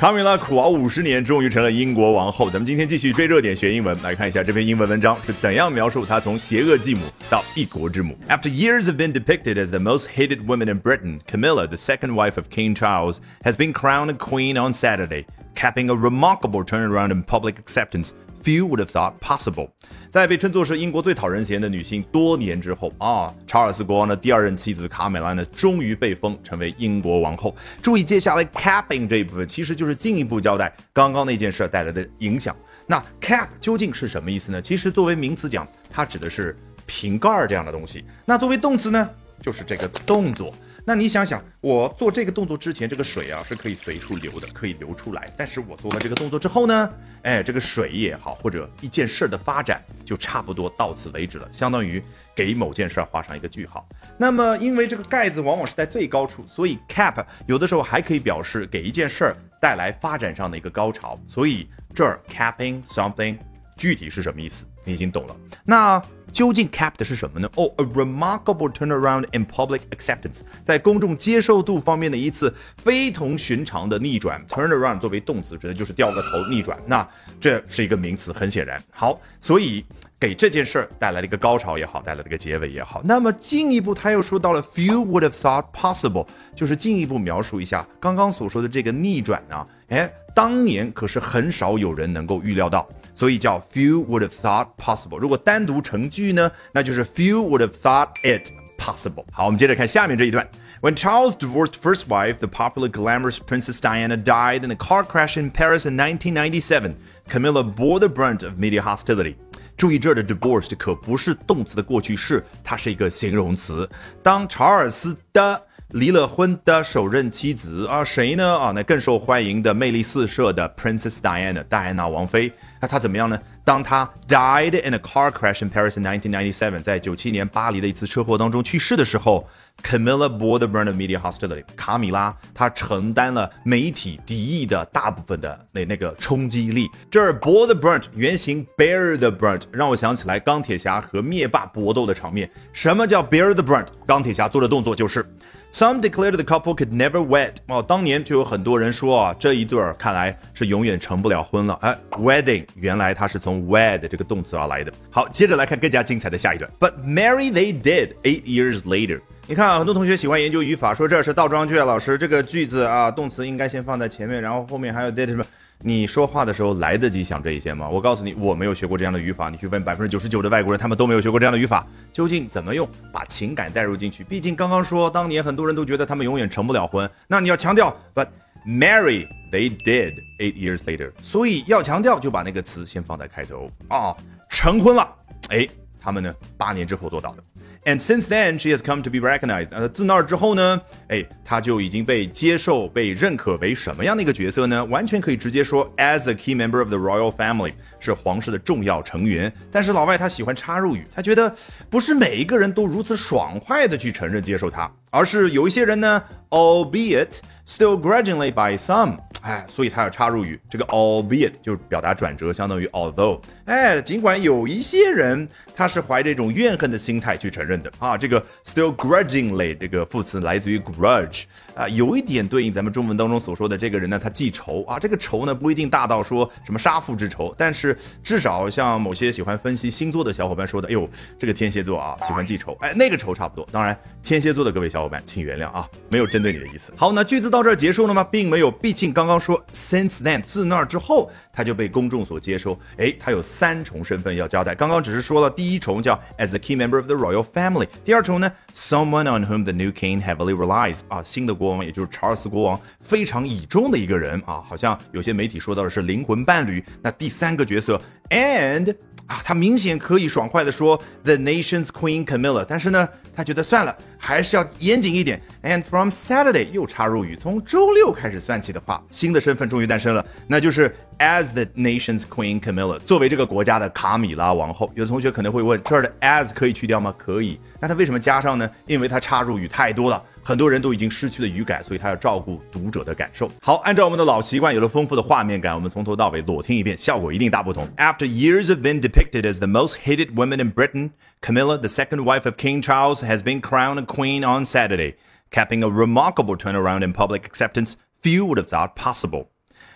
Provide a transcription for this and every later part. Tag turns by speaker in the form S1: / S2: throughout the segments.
S1: 卡米拉苦熬五十年，终于成了英国王后。咱们今天继续追热点学英文，来看一下这篇英文文章是怎样描述她从邪恶继母到一国之母。After years of being depicted as the most hated woman in Britain, Camilla, the second wife of King Charles, has been crowned a queen on Saturday, capping a remarkable turnaround in public acceptance Few would have thought possible，在被称作是英国最讨人嫌的女性多年之后啊，查尔斯国王的第二任妻子卡美拉呢，终于被封成为英国王后。注意接下来 capping 这一部分，其实就是进一步交代刚刚那件事带来的影响。那 cap 究竟是什么意思呢？其实作为名词讲，它指的是瓶盖这样的东西。那作为动词呢，就是这个动作。那你想想，我做这个动作之前，这个水啊是可以随处流的，可以流出来。但是我做了这个动作之后呢，哎，这个水也好，或者一件事儿的发展就差不多到此为止了，相当于给某件事儿画上一个句号。那么，因为这个盖子往往是在最高处，所以 cap 有的时候还可以表示给一件事儿带来发展上的一个高潮。所以这儿 capping something 具体是什么意思，你已经懂了。那。究竟 cap 的是什么呢？哦，a remarkable turnaround in public acceptance，在公众接受度方面的一次非同寻常的逆转。turnaround 作为动词，指的就是掉个头逆转。那这是一个名词，很显然。好，所以给这件事儿带来了一个高潮也好，带来了一个结尾也好。那么进一步，他又说到了 few would have thought possible，就是进一步描述一下刚刚所说的这个逆转呢。哎，当年可是很少有人能够预料到。所以叫 few would have thought possible。如果单独成句呢，那就是 few would have thought it possible。好，我们接着看下面这一段。When Charles divorced first wife, the popular glamorous Princess Diana died in a car crash in Paris in 1997. Camilla bore the brunt of media hostility. 注意这儿的 divorced 可不是动词的过去式，它是一个形容词。当查尔斯的 离了婚的首任妻子啊，谁呢？啊，那更受欢迎的、魅力四射的 Princess Diana，戴安娜王妃。那她怎么样呢？当她 died in a car crash in Paris in 1997，在九七年巴黎的一次车祸当中去世的时候，Camilla bore the brunt of media hostility。卡米拉她承担了媒体敌意的大部分的那那个冲击力。这儿 bore the brunt 原型 bear the Burnt 让我想起来钢铁侠和灭霸搏斗的场面。什么叫 bear the Burnt？钢铁侠做的动作就是。Some declared the couple could never wed。哦，当年就有很多人说啊，这一对儿看来是永远成不了婚了。哎，wedding 原来它是从 wed 这个动词而来的。好，接着来看更加精彩的下一段。But marry they did eight years later。你看啊，很多同学喜欢研究语法，说这是倒装句，老师这个句子啊，动词应该先放在前面，然后后面还有 did 什么。你说话的时候来得及想这一些吗？我告诉你，我没有学过这样的语法。你去问百分之九十九的外国人，他们都没有学过这样的语法。究竟怎么用？把情感带入进去。毕竟刚刚说，当年很多人都觉得他们永远成不了婚。那你要强调，But marry they did eight years later。所以要强调，就把那个词先放在开头啊，成婚了。哎，他们呢，八年之后做到的。And since then, she has come to be recognized. 呃，自那儿之后呢，哎，她就已经被接受、被认可为什么样的一个角色呢？完全可以直接说，as a key member of the royal family， 是皇室的重要成员。但是老外他喜欢插入语，他觉得不是每一个人都如此爽快的去承认接受他，而是有一些人呢，albeit still grudgingly by some。哎，所以他要插入语，这个 albeit 就是表达转折，相当于 although。哎，尽管有一些人他是怀着一种怨恨的心态去承认的啊，这个 still grudgingly 这个副词来自于 grudge 啊，有一点对应咱们中文当中所说的这个人呢，他记仇啊，这个仇呢不一定大到说什么杀父之仇，但是至少像某些喜欢分析星座的小伙伴说的，哎呦，这个天蝎座啊喜欢记仇，哎，那个仇差不多。当然，天蝎座的各位小伙伴，请原谅啊，没有针对你的意思。好，那句子到这儿结束了吗？并没有，毕竟刚刚说 since then 自那儿之后，他就被公众所接收，哎，他有。三重身份要交代，刚刚只是说了第一重叫 as a key member of the royal family，第二重呢 someone on whom the new king heavily relies 啊，新的国王也就是查尔斯国王非常倚重的一个人啊，好像有些媒体说到的是灵魂伴侣。那第三个角色 and 啊，他明显可以爽快的说 the nation's queen Camilla，但是呢，他觉得算了，还是要严谨一点。And from Saturday 又插入语，从周六开始算起的话，新的身份终于诞生了，那就是 as the nation's queen Camilla，作为这个国家的卡米拉王后。有的同学可能会问，这儿的 as 可以去掉吗？可以。那他为什么加上呢？因为它插入语太多了，很多人都已经失去了语感，所以他要照顾读者的感受。好，按照我们的老习惯，有了丰富的画面感，我们从头到尾裸听一遍，效果一定大不同。After years of being depicted as the most hated woman in Britain, Camilla, the second wife of King Charles, has been crowned a queen on Saturday. capping a remarkable turnaround in public acceptance few would have thought possible.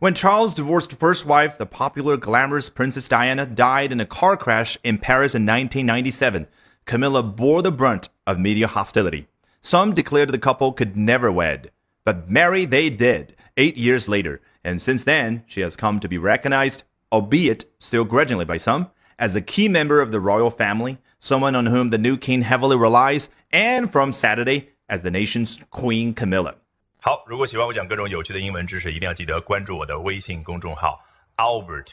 S1: When Charles' divorced first wife, the popular glamorous Princess Diana, died in a car crash in Paris in 1997, Camilla bore the brunt of media hostility. Some declared the couple could never wed, but marry they did eight years later, and since then she has come to be recognized, albeit still grudgingly by some, as a key member of the royal family, someone on whom the new king heavily relies, and from Saturday as the nation's Queen Camilla.
S2: 好，如果喜欢我讲各种有趣的英文知识，一定要记得关注我的微信公众号 Albert